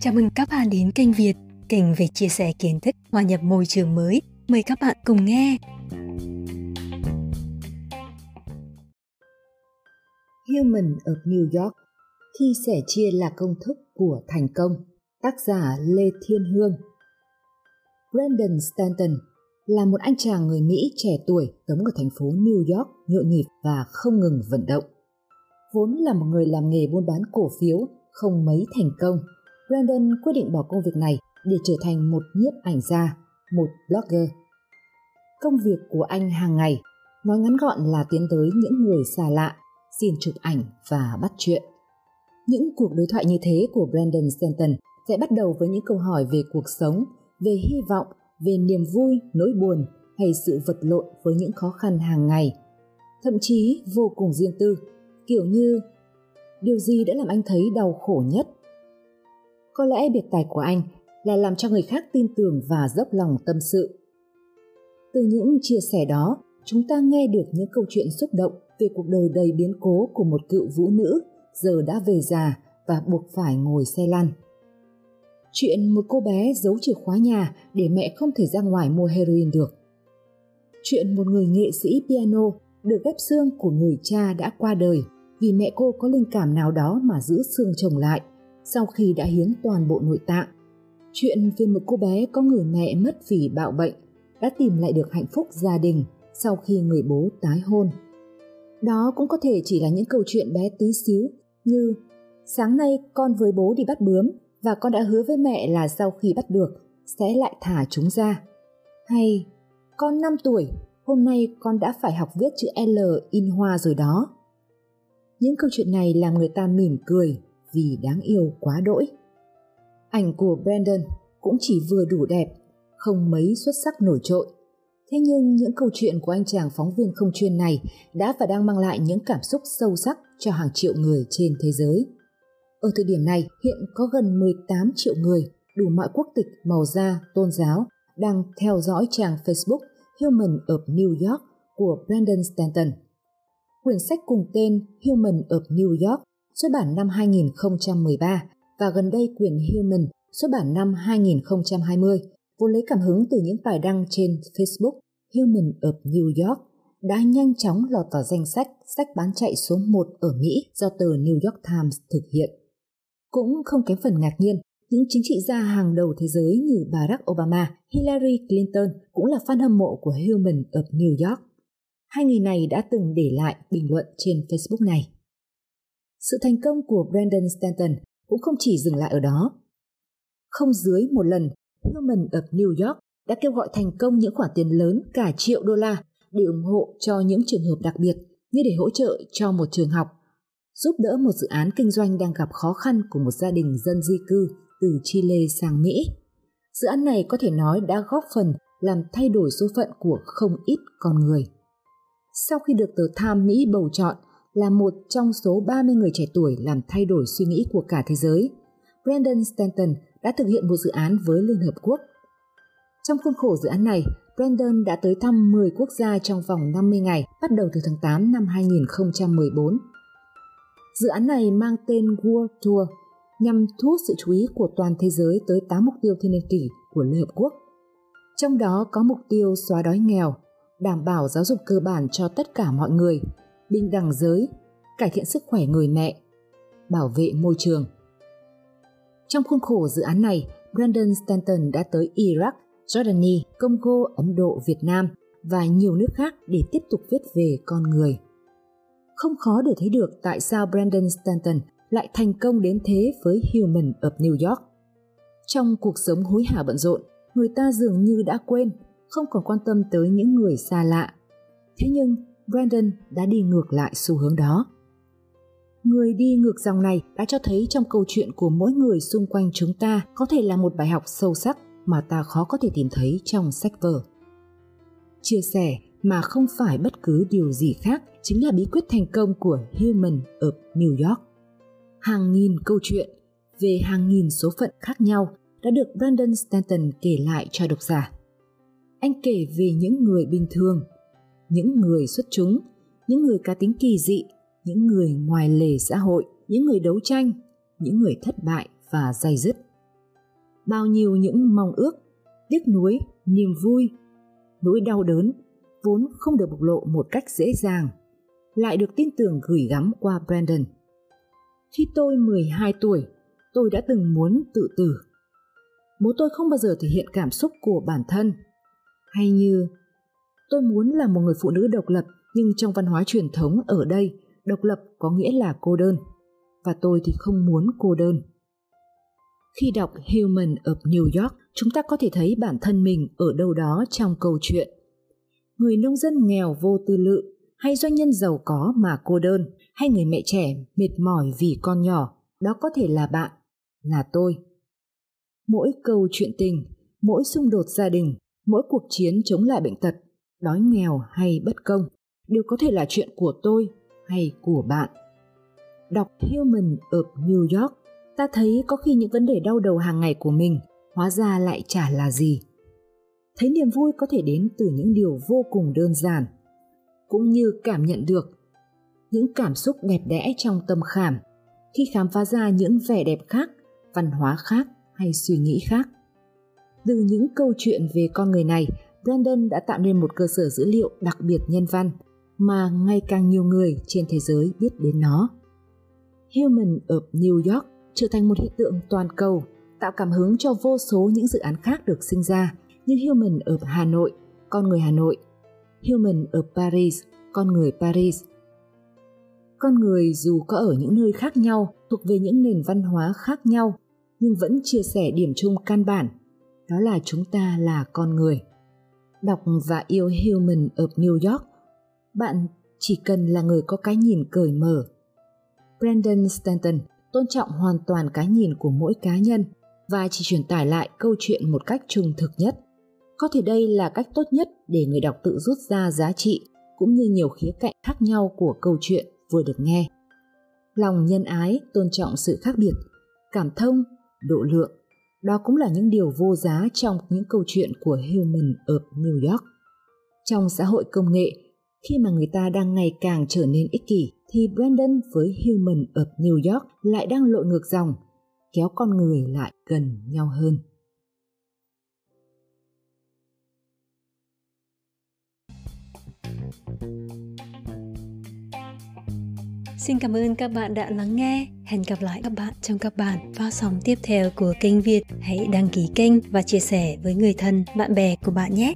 Chào mừng các bạn đến kênh Việt, kênh về chia sẻ kiến thức hòa nhập môi trường mới. Mời các bạn cùng nghe. Human of New York Khi sẻ chia là công thức của thành công Tác giả Lê Thiên Hương Brandon Stanton là một anh chàng người Mỹ trẻ tuổi sống ở thành phố New York nhộn nhịp và không ngừng vận động. Vốn là một người làm nghề buôn bán cổ phiếu, không mấy thành công, Brandon quyết định bỏ công việc này để trở thành một nhiếp ảnh gia, một blogger. Công việc của anh hàng ngày, nói ngắn gọn là tiến tới những người xa lạ, xin chụp ảnh và bắt chuyện. Những cuộc đối thoại như thế của Brandon Stanton sẽ bắt đầu với những câu hỏi về cuộc sống, về hy vọng, về niềm vui, nỗi buồn hay sự vật lộn với những khó khăn hàng ngày. Thậm chí vô cùng riêng tư, kiểu như điều gì đã làm anh thấy đau khổ nhất? Có lẽ biệt tài của anh là làm cho người khác tin tưởng và dốc lòng tâm sự. Từ những chia sẻ đó, chúng ta nghe được những câu chuyện xúc động về cuộc đời đầy biến cố của một cựu vũ nữ giờ đã về già và buộc phải ngồi xe lăn. Chuyện một cô bé giấu chìa khóa nhà để mẹ không thể ra ngoài mua heroin được. Chuyện một người nghệ sĩ piano được ghép xương của người cha đã qua đời vì mẹ cô có linh cảm nào đó mà giữ xương chồng lại sau khi đã hiến toàn bộ nội tạng. Chuyện về một cô bé có người mẹ mất vì bạo bệnh đã tìm lại được hạnh phúc gia đình sau khi người bố tái hôn. Đó cũng có thể chỉ là những câu chuyện bé tí xíu như sáng nay con với bố đi bắt bướm và con đã hứa với mẹ là sau khi bắt được sẽ lại thả chúng ra. Hay con 5 tuổi, hôm nay con đã phải học viết chữ L in hoa rồi đó. Những câu chuyện này làm người ta mỉm cười vì đáng yêu quá đỗi. Ảnh của Brandon cũng chỉ vừa đủ đẹp, không mấy xuất sắc nổi trội. Thế nhưng những câu chuyện của anh chàng phóng viên không chuyên này đã và đang mang lại những cảm xúc sâu sắc cho hàng triệu người trên thế giới. Ở thời điểm này, hiện có gần 18 triệu người, đủ mọi quốc tịch, màu da, tôn giáo, đang theo dõi trang Facebook Human of New York của Brandon Stanton. Quyển sách cùng tên Human of New York xuất bản năm 2013 và gần đây quyển Human xuất bản năm 2020 vốn lấy cảm hứng từ những bài đăng trên Facebook Human of New York đã nhanh chóng lọt vào danh sách sách bán chạy số 1 ở Mỹ do tờ New York Times thực hiện. Cũng không kém phần ngạc nhiên, những chính trị gia hàng đầu thế giới như Barack Obama, Hillary Clinton cũng là fan hâm mộ của Human of New York. Hai người này đã từng để lại bình luận trên Facebook này. Sự thành công của Brandon Stanton cũng không chỉ dừng lại ở đó. Không dưới một lần, Human of New York đã kêu gọi thành công những khoản tiền lớn cả triệu đô la để ủng hộ cho những trường hợp đặc biệt như để hỗ trợ cho một trường học, giúp đỡ một dự án kinh doanh đang gặp khó khăn của một gia đình dân di cư từ Chile sang Mỹ. Dự án này có thể nói đã góp phần làm thay đổi số phận của không ít con người. Sau khi được tờ Time Mỹ bầu chọn là một trong số 30 người trẻ tuổi làm thay đổi suy nghĩ của cả thế giới, Brandon Stanton đã thực hiện một dự án với Liên Hợp Quốc. Trong khuôn khổ dự án này, Brandon đã tới thăm 10 quốc gia trong vòng 50 ngày bắt đầu từ tháng 8 năm 2014. Dự án này mang tên World Tour nhằm thu hút sự chú ý của toàn thế giới tới 8 mục tiêu thiên niên kỷ của Liên Hợp Quốc. Trong đó có mục tiêu xóa đói nghèo, đảm bảo giáo dục cơ bản cho tất cả mọi người, bình đẳng giới, cải thiện sức khỏe người mẹ, bảo vệ môi trường. Trong khuôn khổ dự án này, Brandon Stanton đã tới Iraq, Jordani, Congo, Ấn Độ, Việt Nam và nhiều nước khác để tiếp tục viết về con người. Không khó để thấy được tại sao Brandon Stanton lại thành công đến thế với Human of New York. Trong cuộc sống hối hả bận rộn, người ta dường như đã quên, không còn quan tâm tới những người xa lạ. Thế nhưng, Brandon đã đi ngược lại xu hướng đó. Người đi ngược dòng này đã cho thấy trong câu chuyện của mỗi người xung quanh chúng ta có thể là một bài học sâu sắc mà ta khó có thể tìm thấy trong sách vở. Chia sẻ mà không phải bất cứ điều gì khác chính là bí quyết thành công của Human of New York. Hàng nghìn câu chuyện về hàng nghìn số phận khác nhau đã được Brandon Stanton kể lại cho độc giả. Anh kể về những người bình thường, những người xuất chúng, những người cá tính kỳ dị, những người ngoài lề xã hội, những người đấu tranh, những người thất bại và dày dứt. Bao nhiêu những mong ước, tiếc nuối, niềm vui, nỗi đau đớn vốn không được bộc lộ một cách dễ dàng, lại được tin tưởng gửi gắm qua Brandon. Khi tôi 12 tuổi, tôi đã từng muốn tự tử. Bố tôi không bao giờ thể hiện cảm xúc của bản thân. Hay như, tôi muốn là một người phụ nữ độc lập nhưng trong văn hóa truyền thống ở đây, độc lập có nghĩa là cô đơn. Và tôi thì không muốn cô đơn. Khi đọc Human of New York, chúng ta có thể thấy bản thân mình ở đâu đó trong câu chuyện. Người nông dân nghèo vô tư lự, hay doanh nhân giàu có mà cô đơn, hay người mẹ trẻ mệt mỏi vì con nhỏ, đó có thể là bạn, là tôi. Mỗi câu chuyện tình, mỗi xung đột gia đình, mỗi cuộc chiến chống lại bệnh tật, đói nghèo hay bất công đều có thể là chuyện của tôi hay của bạn. Đọc Human of New York, ta thấy có khi những vấn đề đau đầu hàng ngày của mình hóa ra lại chả là gì. Thấy niềm vui có thể đến từ những điều vô cùng đơn giản, cũng như cảm nhận được những cảm xúc đẹp đẽ trong tâm khảm khi khám phá ra những vẻ đẹp khác, văn hóa khác hay suy nghĩ khác. Từ những câu chuyện về con người này, Brandon đã tạo nên một cơ sở dữ liệu đặc biệt nhân văn mà ngày càng nhiều người trên thế giới biết đến nó. Human of New York trở thành một hiện tượng toàn cầu, tạo cảm hứng cho vô số những dự án khác được sinh ra như Human of Hà Nội, Con người Hà Nội, Human of Paris, Con người Paris. Con người dù có ở những nơi khác nhau, thuộc về những nền văn hóa khác nhau, nhưng vẫn chia sẻ điểm chung căn bản, đó là chúng ta là con người. Đọc và yêu Human of New York bạn chỉ cần là người có cái nhìn cởi mở. Brandon Stanton tôn trọng hoàn toàn cái nhìn của mỗi cá nhân và chỉ truyền tải lại câu chuyện một cách trung thực nhất. Có thể đây là cách tốt nhất để người đọc tự rút ra giá trị cũng như nhiều khía cạnh khác nhau của câu chuyện vừa được nghe. Lòng nhân ái, tôn trọng sự khác biệt, cảm thông, độ lượng, đó cũng là những điều vô giá trong những câu chuyện của Human of New York. Trong xã hội công nghệ, khi mà người ta đang ngày càng trở nên ích kỷ, thì Brandon với Human of New York lại đang lội ngược dòng, kéo con người lại gần nhau hơn. Xin cảm ơn các bạn đã lắng nghe. Hẹn gặp lại các bạn trong các bản phát sóng tiếp theo của kênh Việt. Hãy đăng ký kênh và chia sẻ với người thân, bạn bè của bạn nhé.